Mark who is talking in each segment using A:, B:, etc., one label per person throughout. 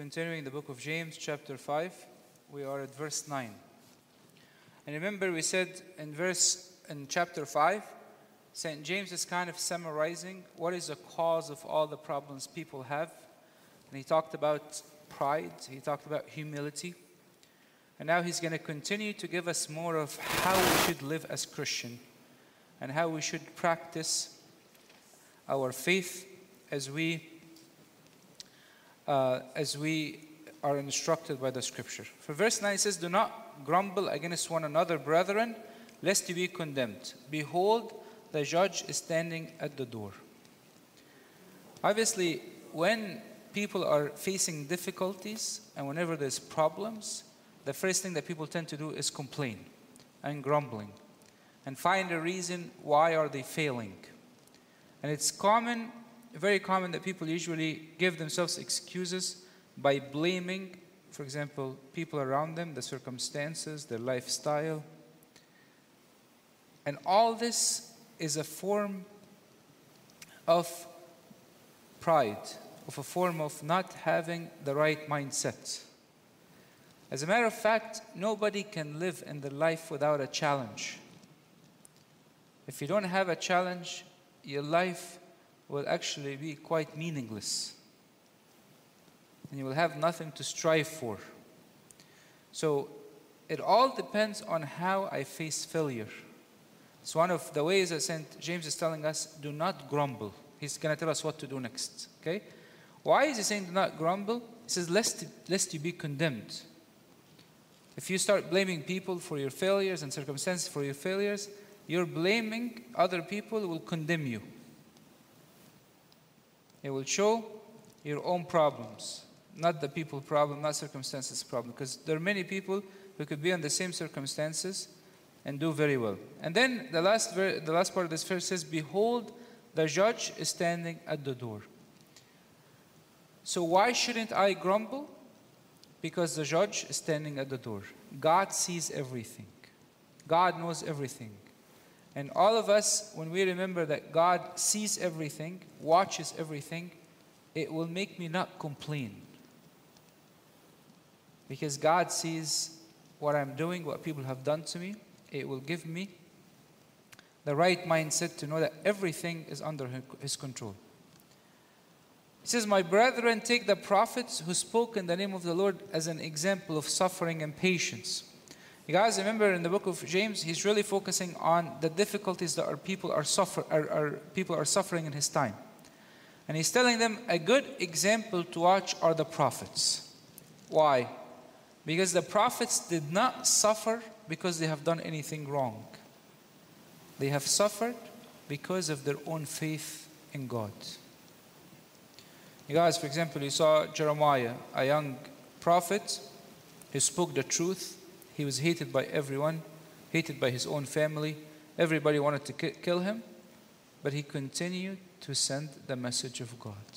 A: continuing the book of James, chapter 5. We are at verse 9. And remember, we said in verse in chapter 5, St. James is kind of summarizing what is the cause of all the problems people have. And he talked about pride, he talked about humility. And now he's going to continue to give us more of how we should live as Christian and how we should practice our faith as we uh, as we are instructed by the scripture. For verse 9 says, Do not grumble against one another, brethren, lest you be condemned. Behold, the judge is standing at the door. Obviously, when people are facing difficulties and whenever there's problems, the first thing that people tend to do is complain and grumbling and find a reason why are they failing. And it's common very common that people usually give themselves excuses by blaming, for example, people around them, the circumstances, their lifestyle. And all this is a form of pride, of a form of not having the right mindset. As a matter of fact, nobody can live in the life without a challenge. If you don't have a challenge, your life will actually be quite meaningless. And you will have nothing to strive for. So it all depends on how I face failure. It's one of the ways that St. James is telling us do not grumble. He's going to tell us what to do next. Okay? Why is he saying do not grumble? He says, lest, lest you be condemned. If you start blaming people for your failures and circumstances for your failures, you're blaming other people will condemn you. It will show your own problems, not the people problem, not circumstances problem. Because there are many people who could be in the same circumstances and do very well. And then the last, the last part of this verse says, Behold, the judge is standing at the door. So why shouldn't I grumble? Because the judge is standing at the door. God sees everything. God knows everything. And all of us, when we remember that God sees everything, watches everything, it will make me not complain. Because God sees what I'm doing, what people have done to me. It will give me the right mindset to know that everything is under His control. He says, My brethren, take the prophets who spoke in the name of the Lord as an example of suffering and patience. You guys remember in the book of James, he's really focusing on the difficulties that our people are, suffer, our people are suffering in his time. And he's telling them a good example to watch are the prophets. Why? Because the prophets did not suffer because they have done anything wrong. They have suffered because of their own faith in God. You guys, for example, you saw Jeremiah, a young prophet who spoke the truth. He was hated by everyone, hated by his own family. Everybody wanted to kill him, but he continued to send the message of God.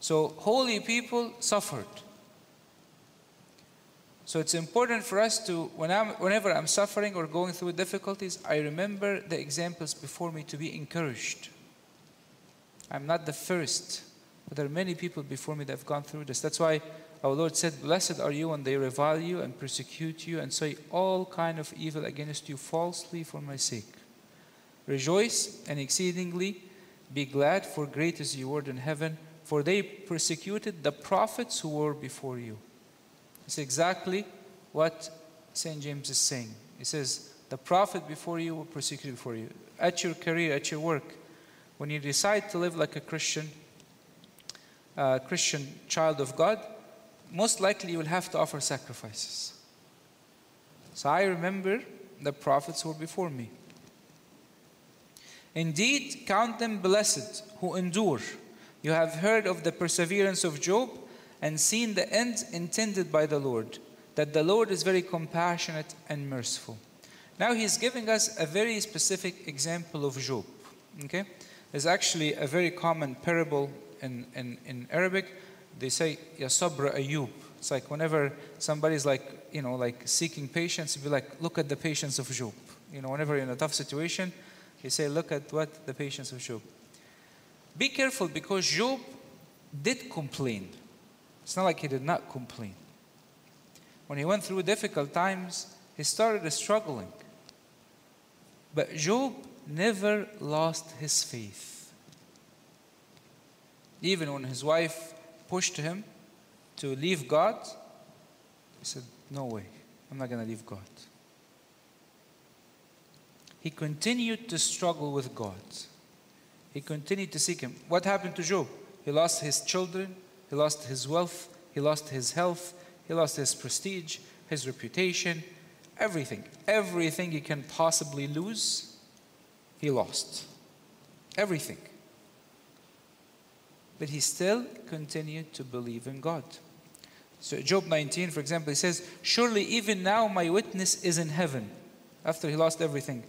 A: So, holy people suffered. So, it's important for us to, when I'm, whenever I'm suffering or going through difficulties, I remember the examples before me to be encouraged. I'm not the first. But there are many people before me that have gone through this. That's why our Lord said, Blessed are you when they revile you and persecute you and say all kind of evil against you falsely for my sake. Rejoice and exceedingly be glad, for great is your reward in heaven, for they persecuted the prophets who were before you. It's exactly what St. James is saying. He says, The prophet before you will persecute before you. At your career, at your work, when you decide to live like a Christian, uh, Christian child of God, most likely you will have to offer sacrifices. So I remember the prophets who were before me. Indeed, count them blessed who endure. You have heard of the perseverance of Job and seen the end intended by the Lord, that the Lord is very compassionate and merciful. Now he's giving us a very specific example of Job. Okay? There's actually a very common parable in, in, in Arabic. They say, Ya sabra ayub. It's like whenever somebody's like, you know, like seeking patience, be like, look at the patience of Job. You know, whenever you're in a tough situation, you say, look at what the patience of Job. Be careful because Job did complain. It's not like he did not complain. When he went through difficult times, he started struggling. But Job never lost his faith. Even when his wife pushed him to leave God, he said, No way, I'm not going to leave God. He continued to struggle with God. He continued to seek Him. What happened to Job? He lost his children, he lost his wealth, he lost his health, he lost his prestige, his reputation, everything. Everything he can possibly lose, he lost. Everything. But he still continued to believe in God. So, Job 19, for example, he says, Surely even now my witness is in heaven, after he lost everything,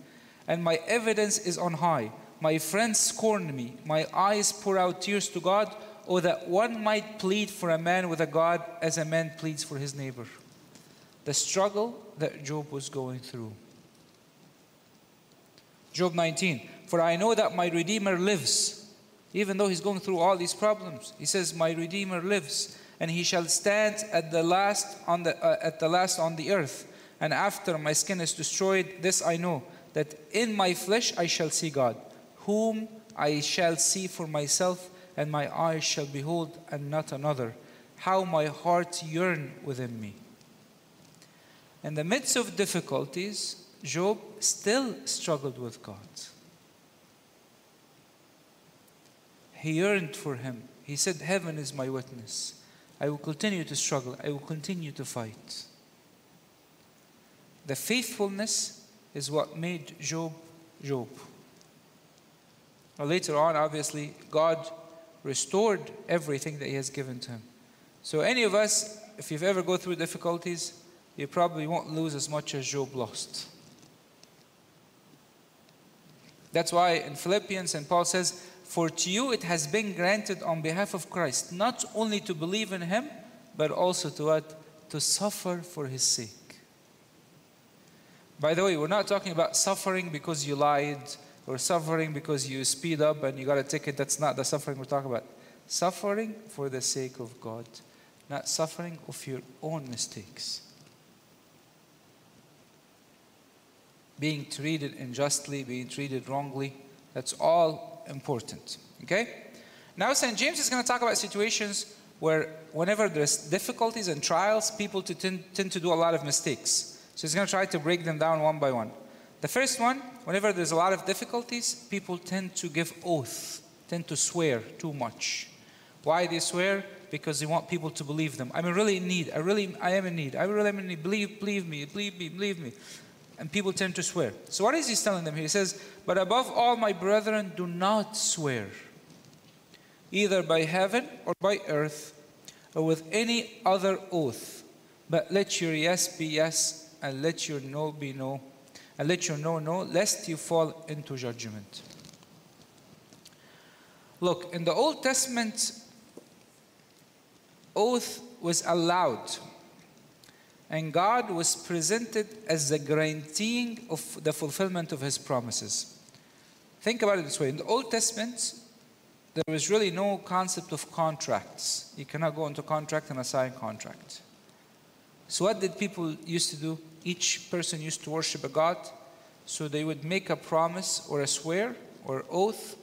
A: and my evidence is on high. My friends scorn me, my eyes pour out tears to God, or that one might plead for a man with a God as a man pleads for his neighbor. The struggle that Job was going through. Job 19, for I know that my Redeemer lives. Even though he's going through all these problems, he says, My Redeemer lives, and he shall stand at the last on the, uh, at the last on the earth. And after my skin is destroyed, this I know, that in my flesh I shall see God, whom I shall see for myself, and my eyes shall behold, and not another. How my heart yearn within me. In the midst of difficulties, Job still struggled with God. He yearned for him. He said, Heaven is my witness. I will continue to struggle. I will continue to fight. The faithfulness is what made Job Job. Now, later on, obviously, God restored everything that He has given to him. So, any of us, if you've ever go through difficulties, you probably won't lose as much as Job lost. That's why in Philippians, and Paul says, For to you it has been granted on behalf of Christ, not only to believe in him, but also to what? To suffer for his sake. By the way, we're not talking about suffering because you lied or suffering because you speed up and you got a ticket. That's not the suffering we're talking about. Suffering for the sake of God, not suffering of your own mistakes. Being treated unjustly, being treated wrongly, that's all important. Okay? Now, St. James is going to talk about situations where, whenever there's difficulties and trials, people to tend, tend to do a lot of mistakes. So he's going to try to break them down one by one. The first one, whenever there's a lot of difficulties, people tend to give oath, tend to swear too much. Why they swear? Because they want people to believe them. I'm really in need. I really I am in need. I really am in need. Believe, believe me, believe me, believe me. And people tend to swear. So what is he telling them here? He says, But above all, my brethren, do not swear, either by heaven or by earth, or with any other oath. But let your yes be yes, and let your no be no, and let your no no, lest you fall into judgment. Look, in the Old Testament, oath was allowed, and God was presented as the guaranteeing of the fulfillment of His promises. Think about it this way: in the Old Testament, there was really no concept of contracts. You cannot go into contract and assign contract. So, what did people used to do? Each person used to worship a god, so they would make a promise or a swear or oath,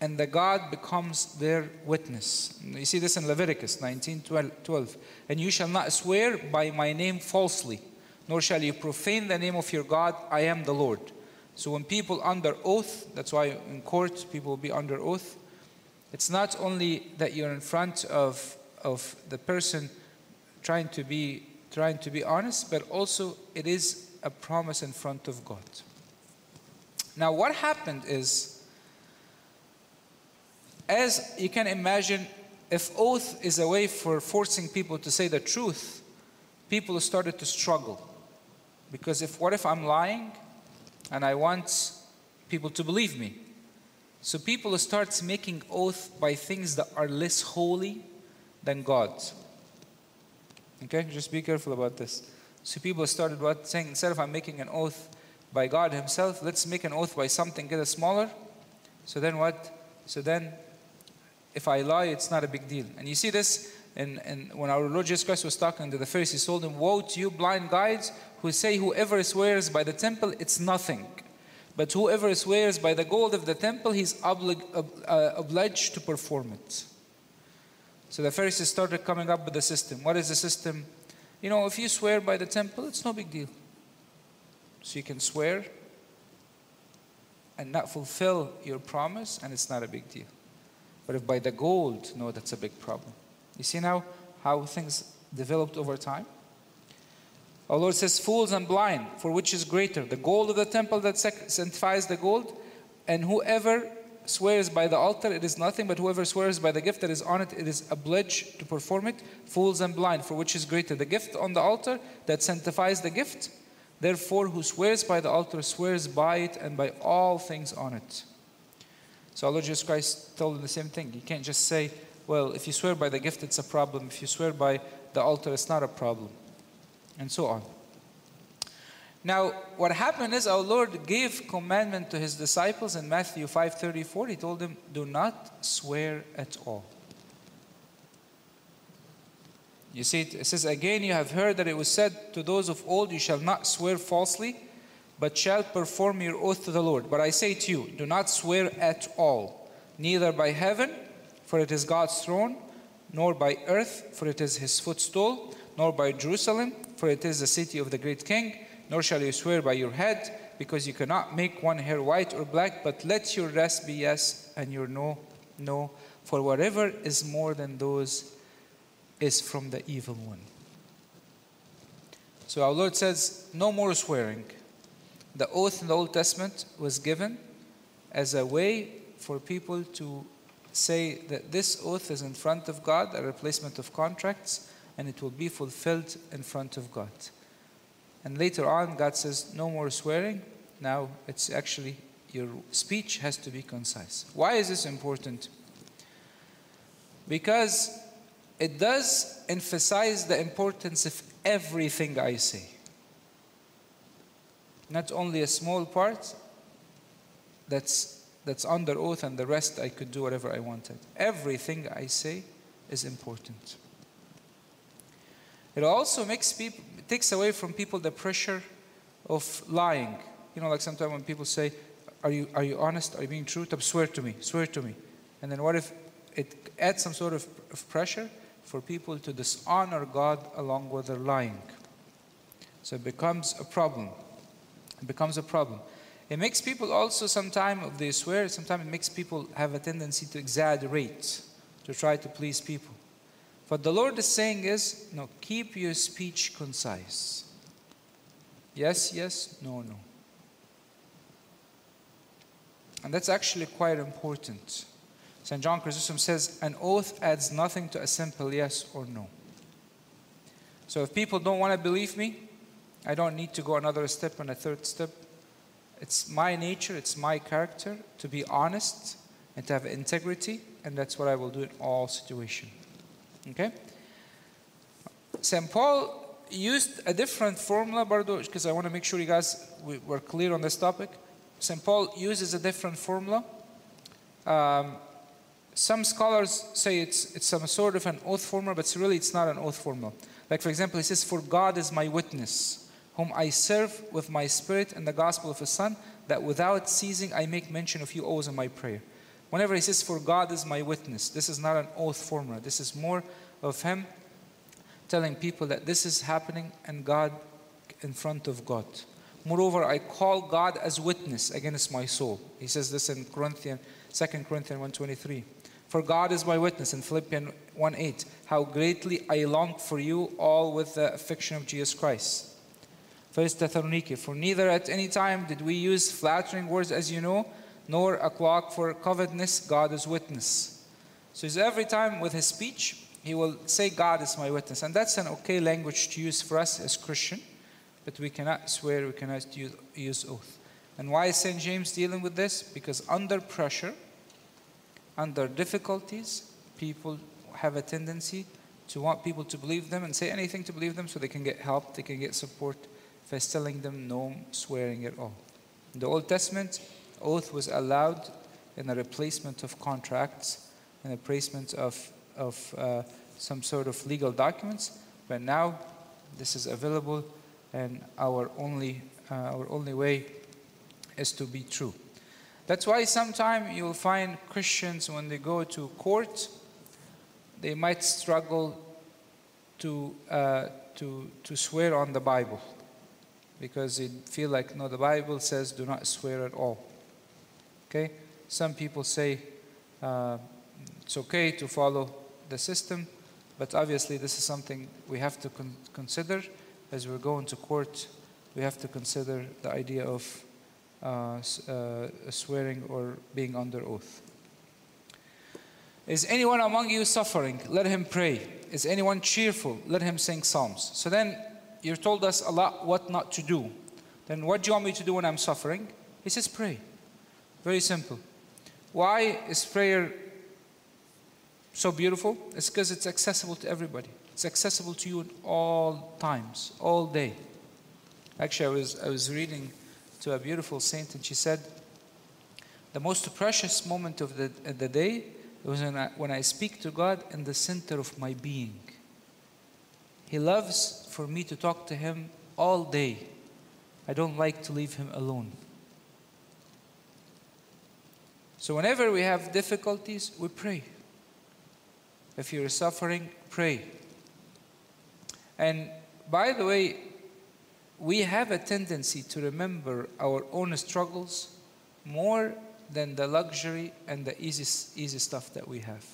A: and the God becomes their witness. You see this in Leviticus 19 12. And you shall not swear by my name falsely, nor shall you profane the name of your God. I am the Lord. So when people under oath, that's why in court people will be under oath, it's not only that you're in front of, of the person trying to be trying to be honest, but also it is a promise in front of God. Now what happened is as you can imagine, if oath is a way for forcing people to say the truth, people started to struggle. Because if what if I'm lying and I want people to believe me? So people start making oath by things that are less holy than God. Okay, just be careful about this. So people started what saying instead of I'm making an oath by God Himself, let's make an oath by something get a smaller. So then what? So then if I lie, it's not a big deal. And you see this and, and when our Lord Jesus Christ was talking to the Pharisees, told them, Woe to you, blind guides, who say, Whoever swears by the temple, it's nothing. But whoever swears by the gold of the temple, he's ob- uh, obliged to perform it. So the Pharisees started coming up with a system. What is the system? You know, if you swear by the temple, it's no big deal. So you can swear and not fulfill your promise, and it's not a big deal. But if by the gold, no, that's a big problem. You see now how things developed over time? Our Lord says, Fools and blind, for which is greater, the gold of the temple that sanctifies the gold, and whoever swears by the altar, it is nothing, but whoever swears by the gift that is on it, it is obliged to perform it. Fools and blind, for which is greater, the gift on the altar that sanctifies the gift. Therefore, who swears by the altar swears by it and by all things on it. So, our Lord Jesus Christ told them the same thing. You can't just say, well, if you swear by the gift, it's a problem. If you swear by the altar, it's not a problem. And so on. Now, what happened is our Lord gave commandment to his disciples in Matthew 5:34. He told them, "Do not swear at all." You see, it says again, "You have heard that it was said to those of old, you shall not swear falsely, but shall perform your oath to the Lord. But I say to you, do not swear at all, neither by heaven, for it is God's throne, nor by earth, for it is his footstool, nor by Jerusalem, for it is the city of the great king, nor shall you swear by your head, because you cannot make one hair white or black, but let your rest be yes and your no, no. For whatever is more than those is from the evil one. So our Lord says, no more swearing. The oath in the Old Testament was given as a way for people to say that this oath is in front of God, a replacement of contracts, and it will be fulfilled in front of God. And later on, God says, no more swearing. Now it's actually your speech has to be concise. Why is this important? Because it does emphasize the importance of everything I say. Not only a small part that's, that's under oath, and the rest I could do whatever I wanted. Everything I say is important. It also makes people, takes away from people the pressure of lying. You know, like sometimes when people say, are you, are you honest? Are you being true? Swear to me, swear to me. And then what if it adds some sort of, of pressure for people to dishonor God along with their lying? So it becomes a problem. It becomes a problem. It makes people also sometimes, they swear, sometimes it makes people have a tendency to exaggerate, to try to please people. What the Lord is saying is, no, keep your speech concise. Yes, yes, no, no. And that's actually quite important. St. John Chrysostom says, an oath adds nothing to a simple yes or no. So if people don't want to believe me, I don't need to go another step and a third step. It's my nature, it's my character to be honest and to have integrity, and that's what I will do in all situations. Okay? St. Paul used a different formula, because I want to make sure you guys we, were clear on this topic. St. Paul uses a different formula. Um, some scholars say it's, it's some sort of an oath formula, but really it's not an oath formula. Like, for example, he says, For God is my witness, whom I serve with my spirit in the gospel of his Son, that without ceasing I make mention of you always in my prayer. Whenever he says, For God is my witness, this is not an oath formula. This is more of him telling people that this is happening and God in front of God. Moreover, I call God as witness against my soul. He says this in Corinthians, 2 Corinthians 1.23. For God is my witness in Philippians 1.8. How greatly I long for you all with the affection of Jesus Christ. First Thessaloniki. For neither at any time did we use flattering words as you know, nor a clock for covetousness, God is witness. So every time with his speech, he will say, God is my witness. And that's an okay language to use for us as Christian, but we cannot swear, we cannot use, use oath. And why is St. James dealing with this? Because under pressure, under difficulties, people have a tendency to want people to believe them and say anything to believe them so they can get help, they can get support. First telling them no swearing at all. In the Old Testament, oath was allowed in the replacement of contracts and the replacement of, of uh, some sort of legal documents, but now this is available, and our only, uh, our only way is to be true. That's why sometimes you'll find Christians when they go to court, they might struggle to, uh, to, to swear on the Bible because they feel like, no, the Bible says do not swear at all. Okay? Some people say uh, it's okay to follow the system, but obviously this is something we have to con- consider as we're going to court. We have to consider the idea of uh, uh, swearing or being under oath. Is anyone among you suffering? Let him pray. Is anyone cheerful? Let him sing psalms. So then you've told us a lot what not to do. Then what do you want me to do when I'm suffering? He says, pray. Very simple. Why is prayer so beautiful? It's because it's accessible to everybody. It's accessible to you at all times, all day. Actually, I was, I was reading to a beautiful saint, and she said, The most precious moment of the, the day was when I, when I speak to God in the center of my being. He loves for me to talk to Him all day. I don't like to leave Him alone. So, whenever we have difficulties, we pray. If you're suffering, pray. And by the way, we have a tendency to remember our own struggles more than the luxury and the easy, easy stuff that we have.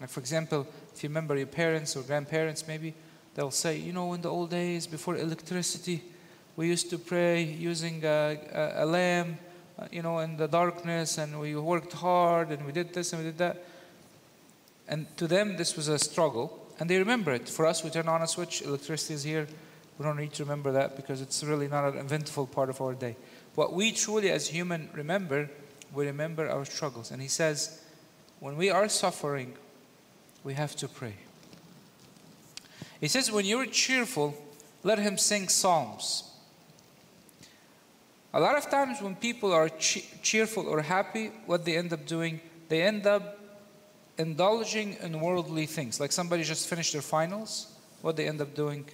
A: Like, for example, if you remember your parents or grandparents, maybe they'll say, you know, in the old days before electricity, we used to pray using a, a, a lamp, uh, you know, in the darkness, and we worked hard and we did this and we did that. And to them, this was a struggle, and they remember it. For us, we turn on a switch, electricity is here. We don't need to remember that because it's really not an eventful part of our day. What we truly, as human, remember, we remember our struggles. And he says, when we are suffering, we have to pray. He says, when you're cheerful, let him sing psalms. A lot of times when people are che- cheerful or happy, what they end up doing, they end up indulging in worldly things. Like somebody just finished their finals, what they end up doing?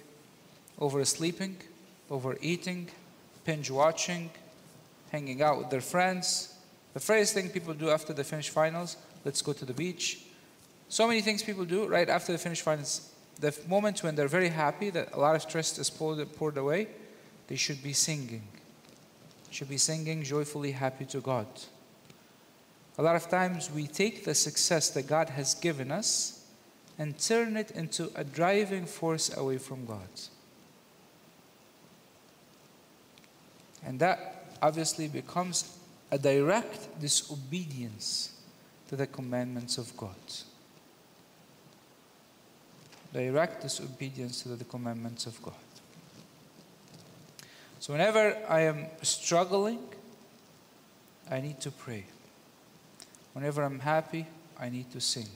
A: Oversleeping, overeating, binge watching, hanging out with their friends. The first thing people do after they finish finals, let's go to the beach. So many things people do right after they finish finals. The moment when they're very happy that a lot of stress is poured, poured away, they should be singing. Should be singing joyfully happy to God. A lot of times we take the success that God has given us and turn it into a driving force away from God. And that obviously becomes a direct disobedience to the commandments of God. Direct disobedience to the commandments of God. So, whenever I am struggling, I need to pray. Whenever I'm happy, I need to sing.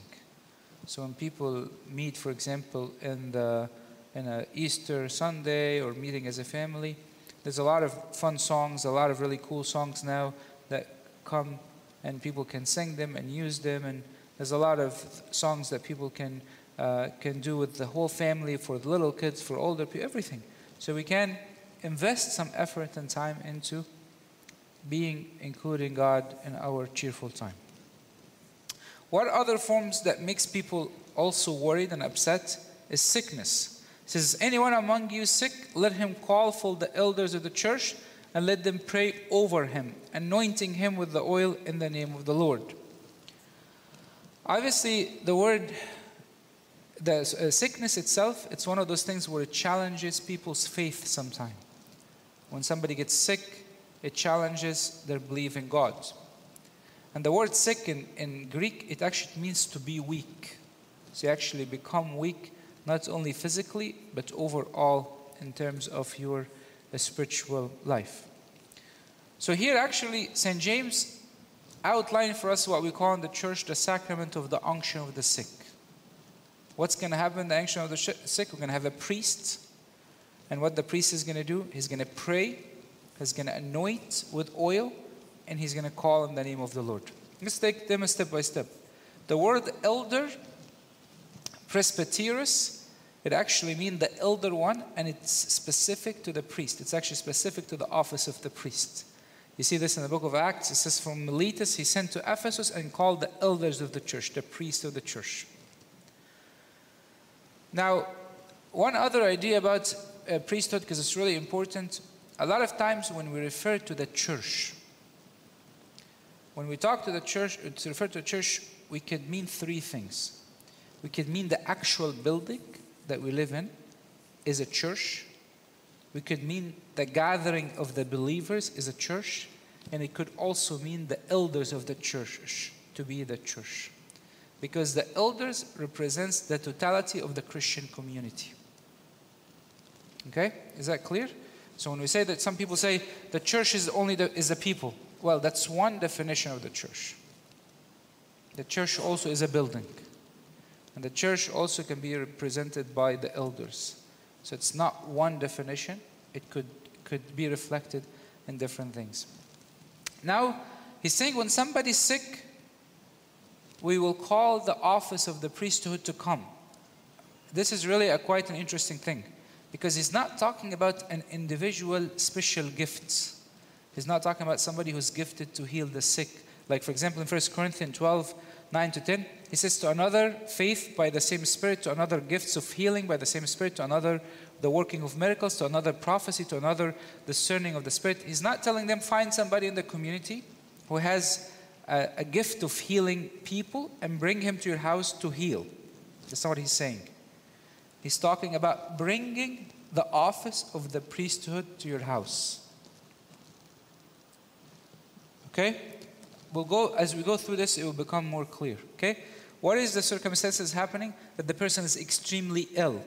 A: So, when people meet, for example, in, the, in a Easter Sunday or meeting as a family, there's a lot of fun songs, a lot of really cool songs now that come and people can sing them and use them. And there's a lot of songs that people can, uh, can do with the whole family, for the little kids, for older people, everything. So we can invest some effort and time into being including God in our cheerful time. What other forms that makes people also worried and upset is sickness. It says, anyone among you sick, let him call for the elders of the church and let them pray over him, anointing him with the oil in the name of the Lord. Obviously, the word, the uh, sickness itself, it's one of those things where it challenges people's faith sometimes. When somebody gets sick, it challenges their belief in God. And the word sick in, in Greek, it actually means to be weak. So you actually become weak, not only physically, but overall in terms of your uh, spiritual life. So here, actually, St. James outlined for us what we call in the church the sacrament of the unction of the sick. What's going to happen the unction of the sick? We're going to have a priest. And what the priest is going to do, he's going to pray, he's going to anoint with oil, and he's going to call in the name of the Lord. Let's take them step by step. The word elder Presbyteros, it actually means the elder one, and it's specific to the priest. It's actually specific to the office of the priest. You see this in the book of Acts. It says, From Miletus he sent to Ephesus and called the elders of the church, the priests of the church. Now, one other idea about uh, priesthood, because it's really important, a lot of times when we refer to the church, when we talk to the church, uh, to refer to the church, we could mean three things. We could mean the actual building that we live in is a church. We could mean the gathering of the believers is a church. And it could also mean the elders of the church to be the church. Because the elders represents the totality of the Christian community. Okay? Is that clear? So when we say that some people say the church is only the, is the people, well, that's one definition of the church. The church also is a building. And the church also can be represented by the elders. So it's not one definition, it could, could be reflected in different things. Now, he's saying when somebody's sick, we will call the office of the priesthood to come. This is really a, quite an interesting thing because he's not talking about an individual special gifts. He's not talking about somebody who's gifted to heal the sick. Like, for example, in 1 Corinthians 12, 9 to 10, he says, To another, faith by the same Spirit, to another, gifts of healing by the same Spirit, to another, the working of miracles, to another, prophecy, to another, discerning of the Spirit. He's not telling them, find somebody in the community who has a, a gift of healing people and bring him to your house to heal. That's not what he's saying. He's talking about bringing the office of the priesthood to your house. Okay? We'll go, as we go through this, it will become more clear. Okay? What is the circumstances happening? That the person is extremely ill.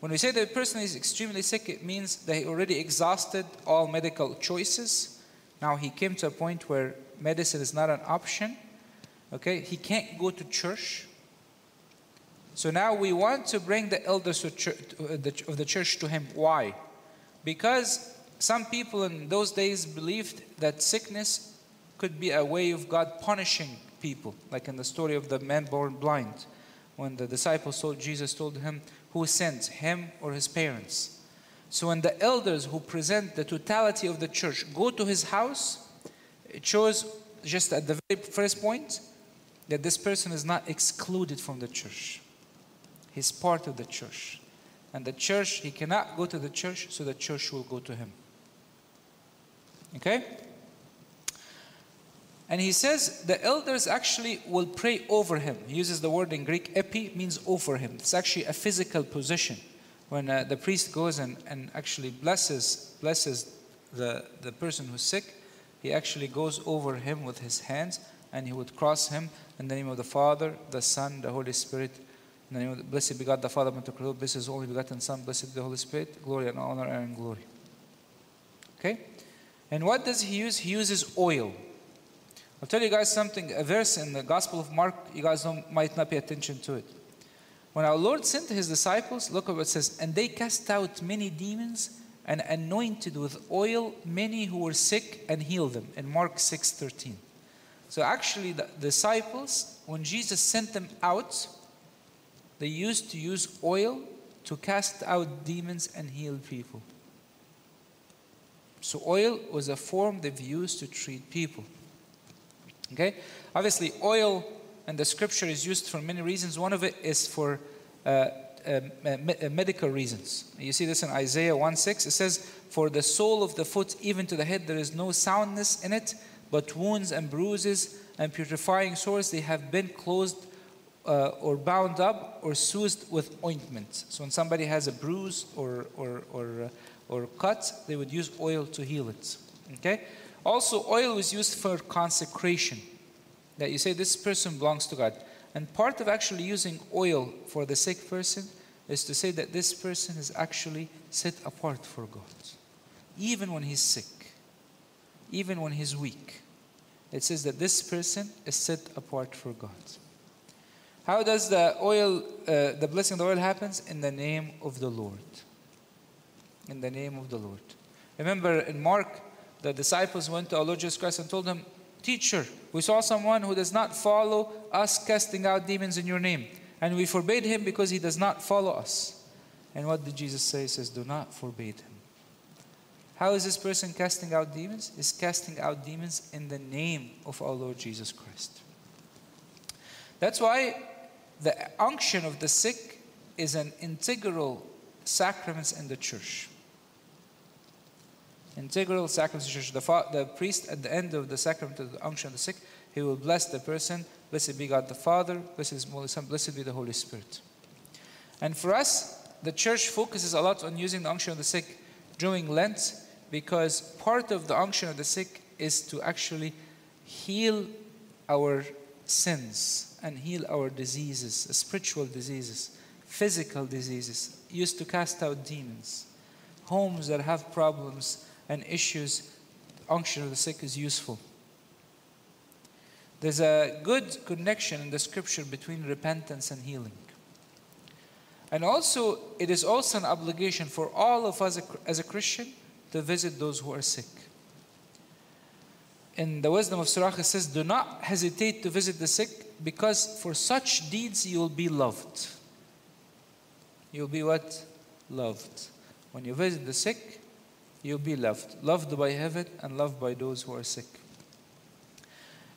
A: When we say the person is extremely sick, it means he already exhausted all medical choices. Now he came to a point where medicine is not an option. Okay? He can't go to church. So now we want to bring the elders uh, of the church to him. Why? Because some people in those days believed that sickness could be a way of God punishing people, like in the story of the man born blind, when the disciples told Jesus told him who sent him or his parents. So when the elders who present the totality of the church go to his house, it shows just at the very first point that this person is not excluded from the church. He's part of the church. And the church, he cannot go to the church, so the church will go to him. Okay? And he says the elders actually will pray over him. He uses the word in Greek, epi, means over him. It's actually a physical position. When uh, the priest goes and, and actually blesses, blesses the, the person who's sick, he actually goes over him with his hands and he would cross him in the name of the Father, the Son, the Holy Spirit. In the name of the, blessed be God the Father, blessed is only begotten Son, blessed be the Holy Spirit, glory and honor and glory. Okay? And what does he use? He uses oil. I'll tell you guys something, a verse in the Gospel of Mark, you guys might not pay attention to it. When our Lord sent his disciples, look at what it says, and they cast out many demons and anointed with oil many who were sick and healed them in Mark 6:13. So actually the disciples, when Jesus sent them out, they used to use oil to cast out demons and heal people. So oil was a form they've used to treat people. Okay? Obviously, oil in the scripture is used for many reasons. One of it is for uh, medical reasons. You see this in Isaiah 1 6. It says, For the sole of the foot, even to the head, there is no soundness in it, but wounds and bruises and putrefying sores, they have been closed uh, or bound up or soothed with ointment. So when somebody has a bruise or, or, or, uh, or cut, they would use oil to heal it. Okay? Also, oil was used for consecration. That you say this person belongs to God. And part of actually using oil for the sick person is to say that this person is actually set apart for God. Even when he's sick, even when he's weak, it says that this person is set apart for God. How does the oil, uh, the blessing of the oil happens? In the name of the Lord. In the name of the Lord. Remember in Mark the disciples went to our Lord Jesus Christ and told him, Teacher, we saw someone who does not follow us casting out demons in your name. And we forbade him because he does not follow us. And what did Jesus say? He says, Do not forbade him. How is this person casting out demons? He's casting out demons in the name of our Lord Jesus Christ. That's why the unction of the sick is an integral sacrament in the church. Integral sacrament in the. The, the priest at the end of the sacrament of the unction of the sick, he will bless the person. Blessed be God the Father, blessed is Holy Son, blessed be the Holy Spirit. And for us, the church focuses a lot on using the unction of the sick during Lent because part of the unction of the sick is to actually heal our sins and heal our diseases, spiritual diseases, physical diseases, used to cast out demons. Homes that have problems and issues, unction of the sick is useful. There's a good connection in the scripture between repentance and healing. And also, it is also an obligation for all of us as a Christian to visit those who are sick. In the wisdom of Sirach, it says, Do not hesitate to visit the sick, because for such deeds you will be loved. You'll be what? Loved. When you visit the sick, you'll be loved. Loved by heaven and loved by those who are sick.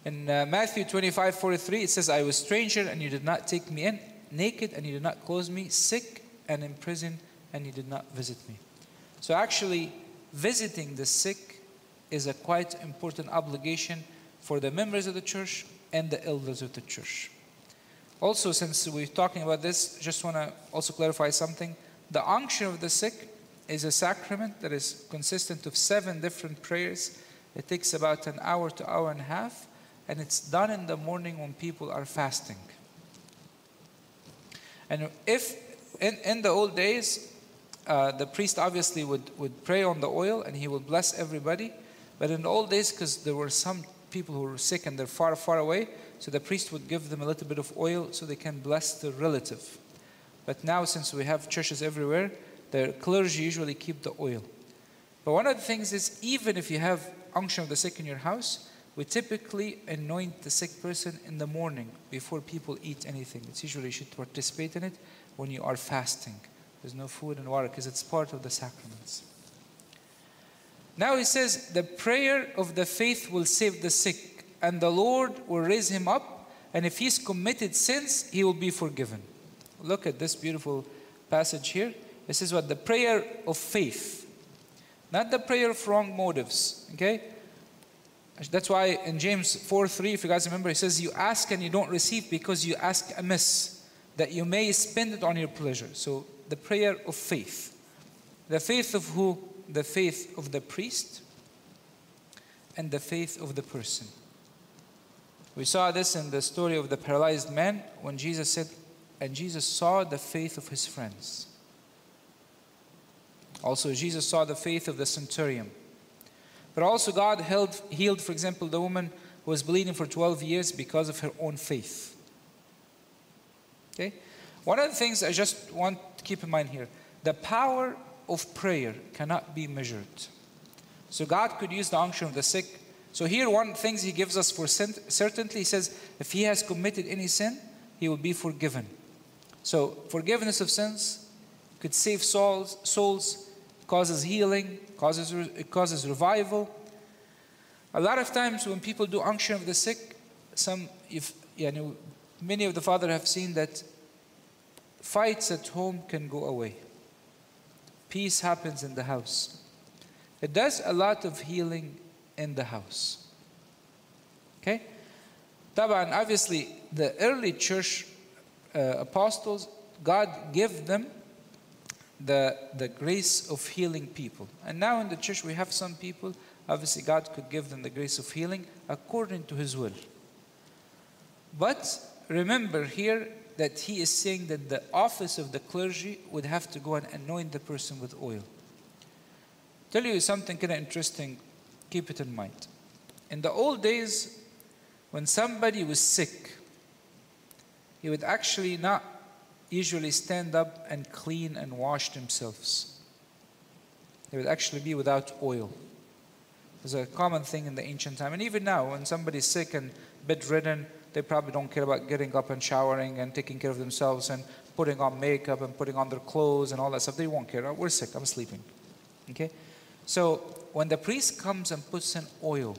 A: In uh, Matthew 25 43, it says, I was stranger and you did not take me in, naked and you did not clothe me, sick and in prison and you did not visit me. So actually, visiting the sick is a quite important obligation for the members of the church and the elders of the church. Also, since we're talking about this, just want to also clarify something. The unction of the sick is a sacrament that is consistent of seven different prayers. It takes about an hour to hour and a half, and it's done in the morning when people are fasting. And if in, in the old days, uh, the priest obviously would, would pray on the oil and he would bless everybody. But in the old days, because there were some people who were sick and they're far, far away, so the priest would give them a little bit of oil so they can bless the relative. But now, since we have churches everywhere, the clergy usually keep the oil. But one of the things is, even if you have unction of the sick in your house, we typically anoint the sick person in the morning before people eat anything. It's usually you should participate in it when you are fasting. There's no food and water because it's part of the sacraments. Now he says, the prayer of the faith will save the sick, and the Lord will raise him up, and if he's committed sins, he will be forgiven. Look at this beautiful passage here. This is what the prayer of faith, not the prayer of wrong motives. Okay? That's why in James 4 3, if you guys remember, he says, You ask and you don't receive because you ask amiss, that you may spend it on your pleasure. So the prayer of faith. The faith of who? The faith of the priest and the faith of the person. We saw this in the story of the paralyzed man when Jesus said, and Jesus saw the faith of his friends. Also, Jesus saw the faith of the centurion. But also, God held, healed, for example, the woman who was bleeding for 12 years because of her own faith. Okay? One of the things I just want to keep in mind here the power of prayer cannot be measured. So, God could use the unction of the sick. So, here, one things He gives us for certainty He says, if he has committed any sin, he will be forgiven. So, forgiveness of sins could save souls, souls causes healing, causes, it causes revival. A lot of times when people do unction of the sick, some, if, you know, many of the father have seen that fights at home can go away. Peace happens in the house. It does a lot of healing in the house. Okay? Taban, obviously, the early church uh, apostles, God gave them the, the grace of healing people. And now in the church, we have some people, obviously, God could give them the grace of healing according to His will. But remember here that He is saying that the office of the clergy would have to go and anoint the person with oil. Tell you something kind of interesting, keep it in mind. In the old days, when somebody was sick, he would actually not usually stand up and clean and wash themselves. They would actually be without oil. It's a common thing in the ancient time. And even now, when somebody's sick and bedridden, they probably don't care about getting up and showering and taking care of themselves and putting on makeup and putting on their clothes and all that stuff. They won't care. Oh, we're sick. I'm sleeping. Okay? So when the priest comes and puts in oil,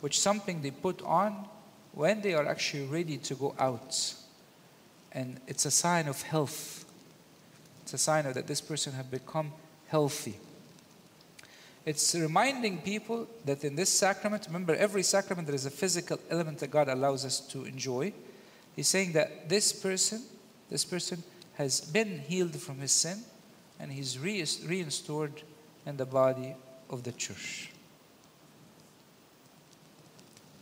A: which something they put on when they are actually ready to go out, and it's a sign of health. It's a sign of that this person have become healthy. It's reminding people that in this sacrament, remember, every sacrament there is a physical element that God allows us to enjoy. He's saying that this person, this person has been healed from his sin and he's reinstored in the body of the church.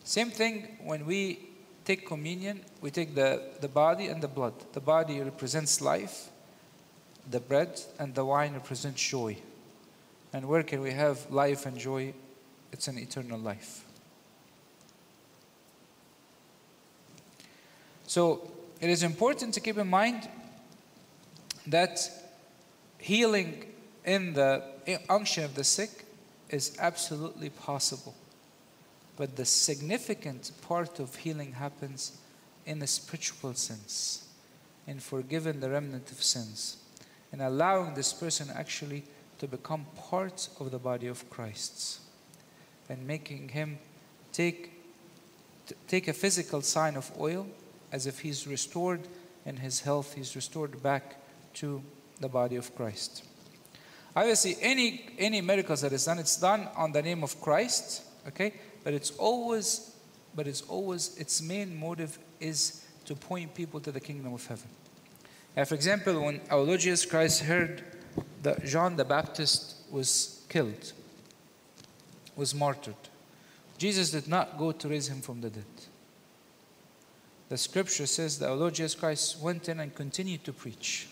A: Same thing when we take communion, we take the, the body and the blood. The body represents life, the bread and the wine represent joy. And where can we have life and joy? It's an eternal life. So it is important to keep in mind that healing in the unction of the sick is absolutely possible. But the significant part of healing happens in a spiritual sense, in forgiving the remnant of sins, and allowing this person actually to become part of the body of Christ, and making him take, take a physical sign of oil as if he's restored in his health, he's restored back to the body of Christ. Obviously, any, any miracles that is done, it's done on the name of Christ, okay? But it's always, but it's always, its main motive is to point people to the kingdom of heaven. And for example, when our Lord Jesus Christ heard that John the Baptist was killed, was martyred, Jesus did not go to raise him from the dead. The scripture says that our Lord Jesus Christ went in and continued to preach.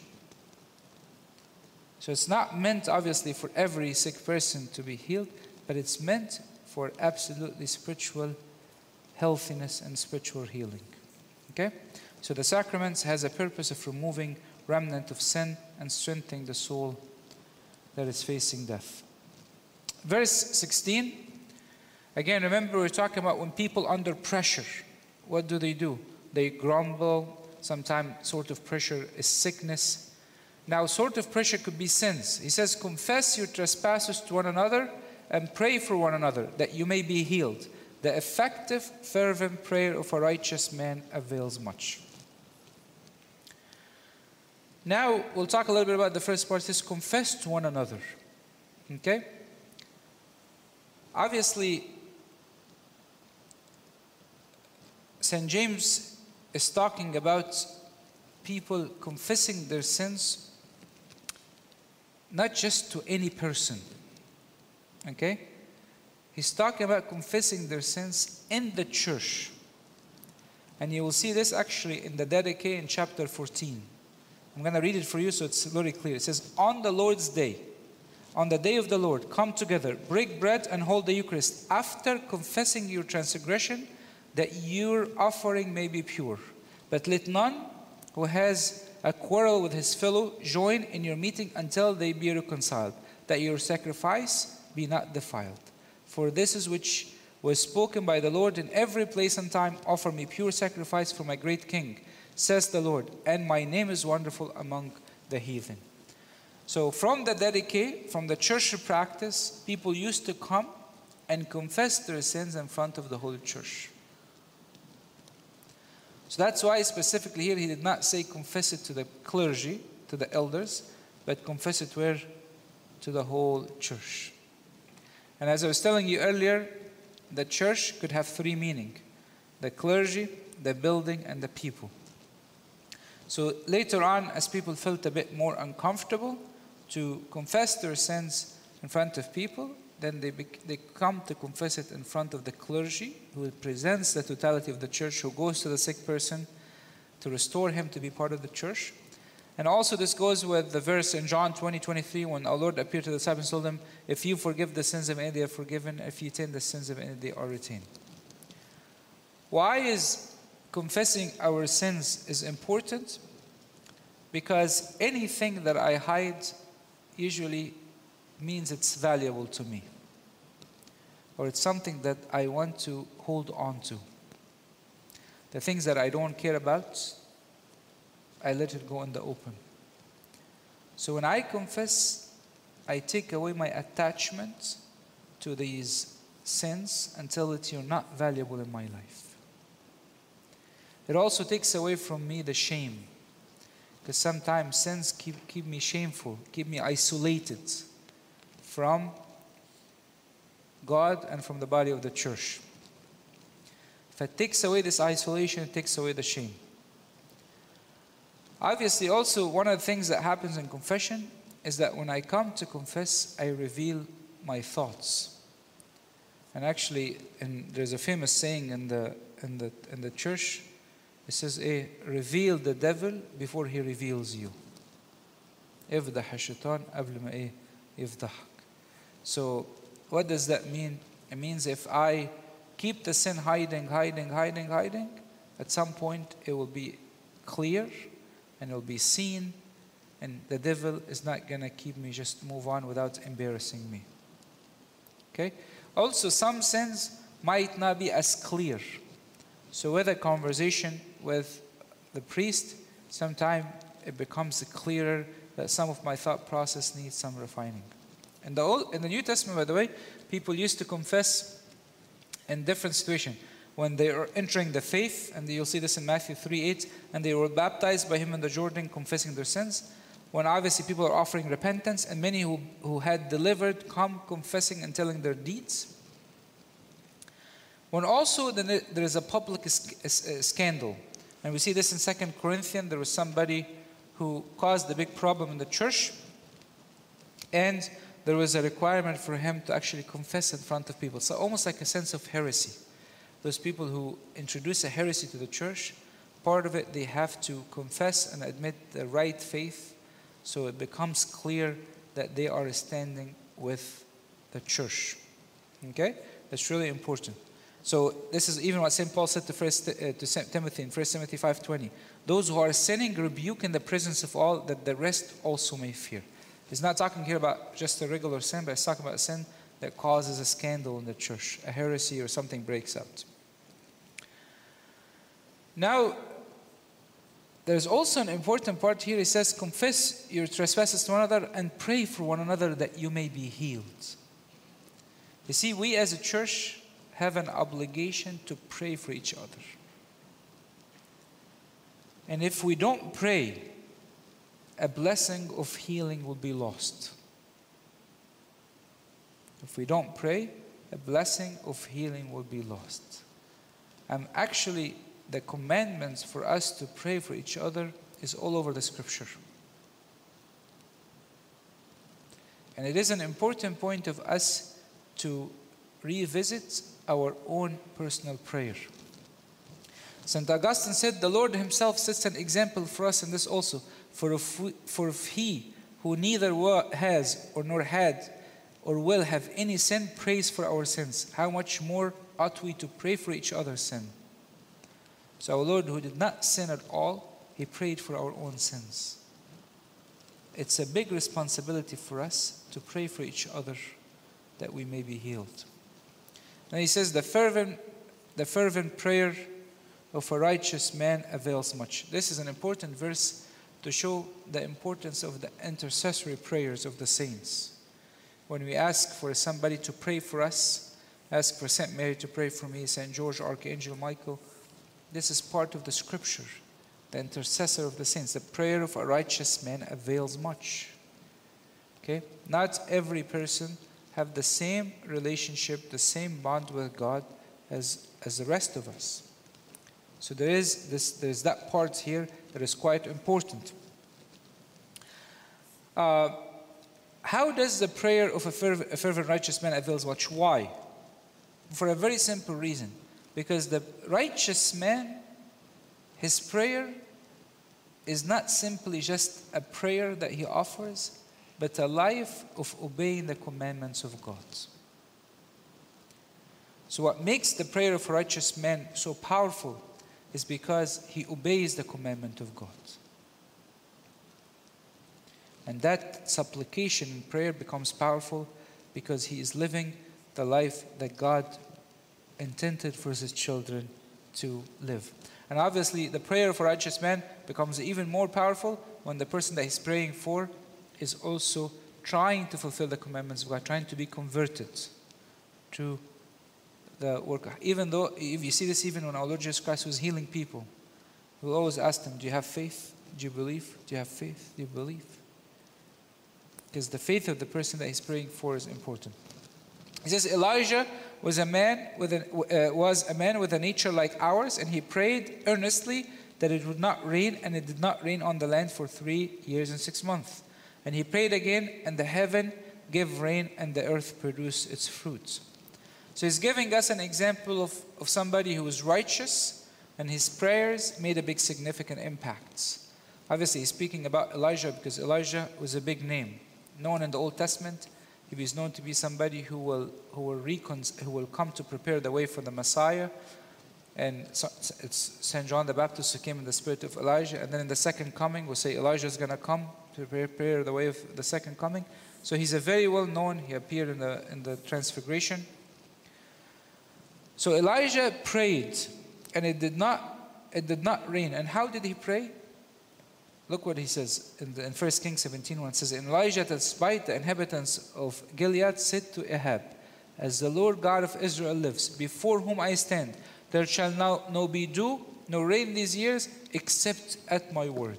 A: So it's not meant, obviously, for every sick person to be healed, but it's meant for absolutely spiritual healthiness and spiritual healing. Okay? So the sacraments has a purpose of removing remnant of sin and strengthening the soul that is facing death. Verse 16. Again, remember we're talking about when people under pressure, what do they do? They grumble. Sometimes sort of pressure is sickness. Now, sort of pressure could be sins. He says, Confess your trespasses to one another and pray for one another that you may be healed. The effective, fervent prayer of a righteous man avails much. Now, we'll talk a little bit about the first part. This confess to one another. Okay? Obviously, St. James is talking about people confessing their sins not just to any person. Okay? He's talking about confessing their sins in the church. And you will see this actually in the Didache in chapter 14. I'm going to read it for you so it's very clear. It says, On the Lord's day, on the day of the Lord, come together, break bread, and hold the Eucharist, after confessing your transgression, that your offering may be pure. But let none who has a quarrel with his fellow, join in your meeting until they be reconciled, that your sacrifice be not defiled. For this is which was spoken by the Lord in every place and time offer me pure sacrifice for my great king, says the Lord, and my name is wonderful among the heathen. So, from the Didache, from the church practice, people used to come and confess their sins in front of the Holy Church. So that's why specifically here he did not say confess it to the clergy, to the elders, but confess it where? To the whole church. And as I was telling you earlier, the church could have three meaning the clergy, the building, and the people. So later on, as people felt a bit more uncomfortable to confess their sins in front of people, then they, they come to confess it in front of the clergy, who presents the totality of the church, who goes to the sick person to restore him to be part of the church. And also, this goes with the verse in John 20 23 when our Lord appeared to the disciples and told them, If you forgive the sins of any, they are forgiven. If you retain the sins of any, they are retained. Why is confessing our sins is important? Because anything that I hide usually means it's valuable to me or it's something that I want to hold on to. The things that I don't care about, I let it go in the open. So when I confess, I take away my attachment to these sins until it you're not valuable in my life. It also takes away from me the shame. Because sometimes sins keep, keep me shameful, keep me isolated from God and from the body of the church. If it takes away this isolation, it takes away the shame. Obviously, also, one of the things that happens in confession is that when I come to confess, I reveal my thoughts. And actually, in, there's a famous saying in the, in the, in the church it says, eh, reveal the devil before he reveals you. افضح الشيطان قبل ما ايه يفضحك. So what does that mean? It means if I keep the sin hiding, hiding, hiding, hiding, at some point it will be clear and it will be seen, and the devil is not going to keep me just move on without embarrassing me. Okay? Also, some sins might not be as clear. So, with a conversation with the priest, sometimes it becomes clearer that some of my thought process needs some refining. In the, Old, in the New Testament, by the way, people used to confess in different situations. When they are entering the faith, and you'll see this in Matthew 3 8, and they were baptized by him in the Jordan, confessing their sins. When obviously people are offering repentance, and many who, who had delivered come confessing and telling their deeds. When also there is a public eh, scandal, and we see this in Second Corinthians, there was somebody who caused a big problem in the church, and there was a requirement for him to actually confess in front of people. So almost like a sense of heresy. Those people who introduce a heresy to the church, part of it they have to confess and admit the right faith, so it becomes clear that they are standing with the church. Okay? That's really important. So this is even what St. Paul said to, first, uh, to Timothy in 1 Timothy 5.20. Those who are sinning rebuke in the presence of all that the rest also may fear. He's not talking here about just a regular sin, but he's talking about a sin that causes a scandal in the church, a heresy or something breaks out. Now, there's also an important part here. It says, Confess your trespasses to one another and pray for one another that you may be healed. You see, we as a church have an obligation to pray for each other. And if we don't pray, a blessing of healing will be lost. If we don't pray, a blessing of healing will be lost. I'm actually, the commandments for us to pray for each other is all over the scripture. And it is an important point of us to revisit our own personal prayer. St. Augustine said, The Lord Himself sets an example for us in this also. For if, we, for if He, who neither has or nor had or will have any sin, prays for our sins, how much more ought we to pray for each other's sin? So, our Lord, who did not sin at all, He prayed for our own sins. It's a big responsibility for us to pray for each other that we may be healed. And he says, the fervent, the fervent prayer of a righteous man avails much. This is an important verse to show the importance of the intercessory prayers of the saints. When we ask for somebody to pray for us, ask for Saint Mary to pray for me, Saint George, Archangel Michael, this is part of the scripture. The intercessor of the saints, the prayer of a righteous man avails much. Okay? Not every person have the same relationship, the same bond with God as, as the rest of us. So there is this, there's that part here that is quite important. Uh, how does the prayer of a fervent, a fervent righteous man avails much? Why? For a very simple reason. Because the righteous man, his prayer is not simply just a prayer that he offers, but a life of obeying the commandments of God. So, what makes the prayer of righteous man so powerful is because he obeys the commandment of God. And that supplication and prayer becomes powerful because he is living the life that God intended for his children to live. And obviously, the prayer for righteous man becomes even more powerful when the person that he's praying for is also trying to fulfill the commandments of God, trying to be converted to the work. Even though, if you see this, even when our Lord Jesus Christ was healing people, we always ask them, Do you have faith? Do you believe? Do you have faith? Do you believe? Because the faith of the person that he's praying for is important. He says Elijah was a man with a, uh, was a man with a nature like ours, and he prayed earnestly that it would not rain, and it did not rain on the land for three years and six months. And he prayed again, and the heaven gave rain, and the earth produced its fruits. So he's giving us an example of, of somebody who was righteous, and his prayers made a big significant impact. Obviously, he's speaking about Elijah because Elijah was a big name, known in the Old Testament he is known to be somebody who will, who will, recon- who will come to prepare the way for the Messiah. And so, it's St. John the Baptist who came in the spirit of Elijah. And then in the second coming, we'll say Elijah is going to come to prepare the way of the second coming. So he's a very well known. He appeared in the, in the Transfiguration. So Elijah prayed, and it did not, it did not rain. And how did he pray? Look what he says in, the, in 1 Kings 17 1 says, Elijah, the Tishbite the inhabitants of Gilead, said to Ahab, As the Lord God of Israel lives, before whom I stand, there shall now no be dew, no rain these years, except at my word.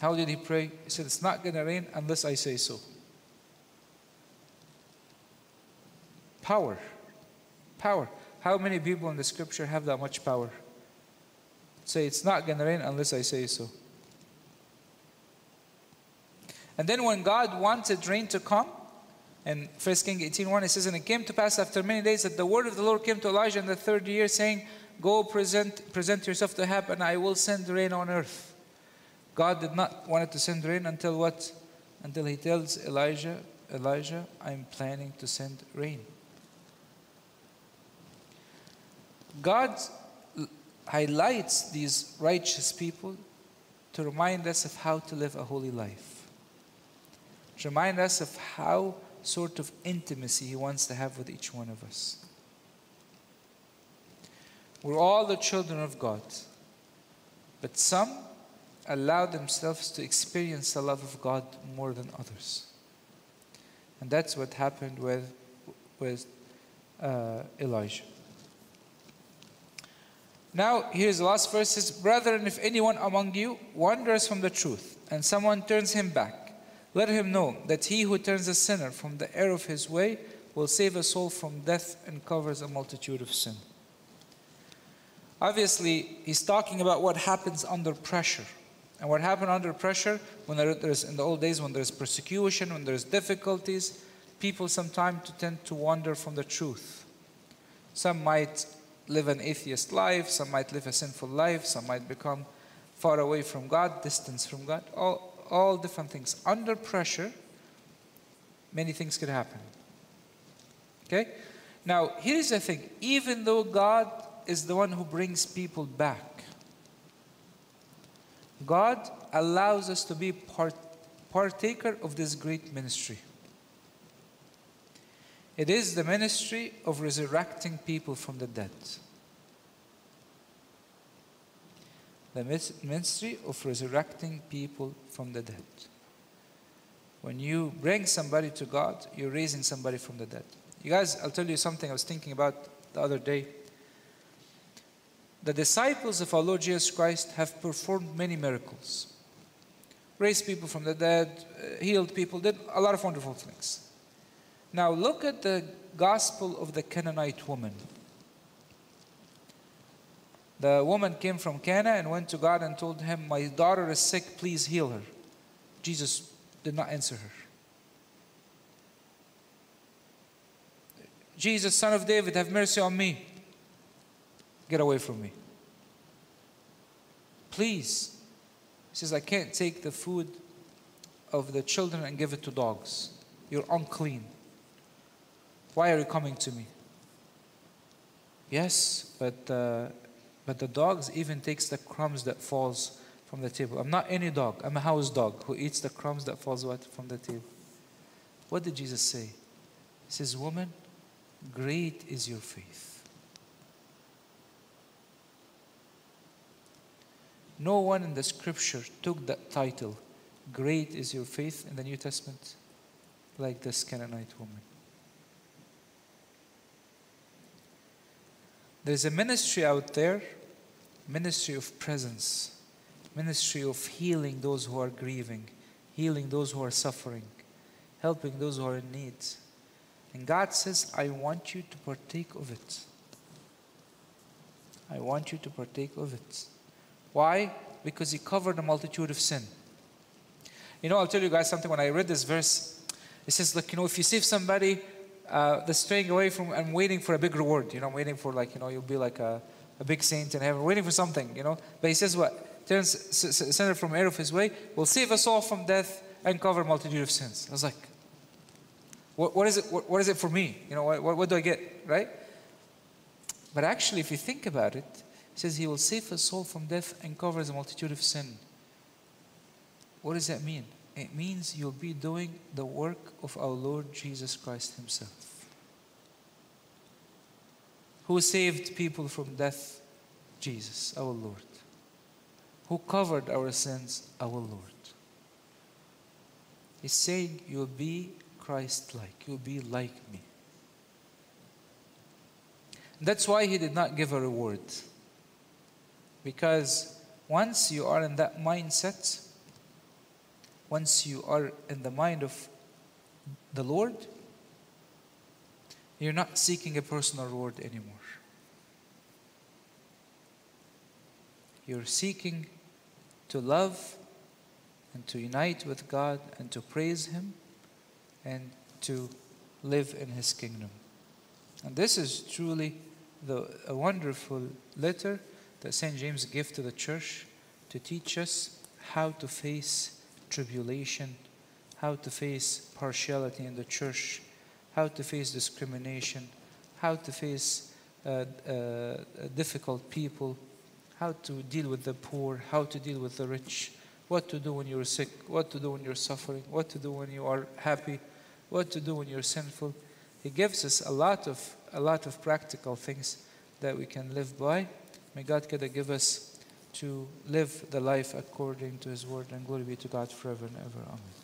A: How did he pray? He said, It's not going to rain unless I say so. Power. Power. How many people in the scripture have that much power? Say it's not going to rain unless I say so. And then when God wanted rain to come, in 1 King 18.1 it says, And it came to pass after many days that the word of the Lord came to Elijah in the third year, saying, Go present, present yourself to Ahab, and I will send rain on earth. God did not want to send rain until what? Until he tells Elijah, Elijah, I'm planning to send rain. God highlights these righteous people to remind us of how to live a holy life, to remind us of how sort of intimacy He wants to have with each one of us. We're all the children of God, but some allow themselves to experience the love of God more than others. And that's what happened with, with uh, Elijah. Now, here's the last verse says, Brethren, if anyone among you wanders from the truth, and someone turns him back, let him know that he who turns a sinner from the error of his way will save a soul from death and covers a multitude of sin. Obviously, he's talking about what happens under pressure. And what happened under pressure when there, there's in the old days when there's persecution, when there's difficulties, people sometimes tend to wander from the truth. Some might live an atheist life, some might live a sinful life, some might become far away from God, distance from God, all, all different things. Under pressure, many things could happen. Okay? Now, here's the thing even though God is the one who brings people back, God allows us to be part, partaker of this great ministry. It is the ministry of resurrecting people from the dead. The ministry of resurrecting people from the dead. When you bring somebody to God, you're raising somebody from the dead. You guys, I'll tell you something I was thinking about the other day. The disciples of our Lord Jesus Christ have performed many miracles, raised people from the dead, uh, healed people, did a lot of wonderful things. Now look at the gospel of the Canaanite woman. The woman came from Cana and went to God and told him, My daughter is sick, please heal her. Jesus did not answer her. Jesus, son of David, have mercy on me. Get away from me. Please. He says, I can't take the food of the children and give it to dogs. You're unclean. Why are you coming to me? Yes, but, uh, but the dogs even takes the crumbs that falls from the table. I'm not any dog. I'm a house dog who eats the crumbs that falls from the table. What did Jesus say? He says, Woman, great is your faith. No one in the scripture took that title, Great is your faith, in the New Testament, like this Canaanite woman. There's a ministry out there, ministry of presence, ministry of healing those who are grieving, healing those who are suffering, helping those who are in need. And God says, I want you to partake of it. I want you to partake of it. Why? Because He covered a multitude of sin. You know, I'll tell you guys something. When I read this verse, it says, like, you know, if you save somebody, uh, they're straying away from, I'm waiting for a big reward. You know, I'm waiting for, like, you know, you'll be like a, a big saint in heaven, waiting for something, you know. But he says what? Turns sinner from error of his way, will save us all from death and cover multitude of sins. I was like, what, what is it? What, what is it for me? You know, what, what do I get? Right? But actually, if you think about it, says he will save a soul from death and covers a multitude of sin. What does that mean? It means you'll be doing the work of our Lord Jesus Christ Himself. Who saved people from death? Jesus, our Lord. Who covered our sins? Our Lord. He's saying you'll be Christ like, you'll be like me. That's why He did not give a reward. Because once you are in that mindset, once you are in the mind of the Lord, you're not seeking a personal reward anymore. You're seeking to love and to unite with God and to praise Him and to live in His kingdom. And this is truly the, a wonderful letter that St. James gave to the church to teach us how to face tribulation, how to face partiality in the church, how to face discrimination, how to face uh, uh, difficult people, how to deal with the poor, how to deal with the rich, what to do when you're sick, what to do when you're suffering, what to do when you are happy, what to do when you're sinful. He gives us a lot of a lot of practical things that we can live by. May God give us to live the life according to His word, and glory be to God forever and ever. Amen.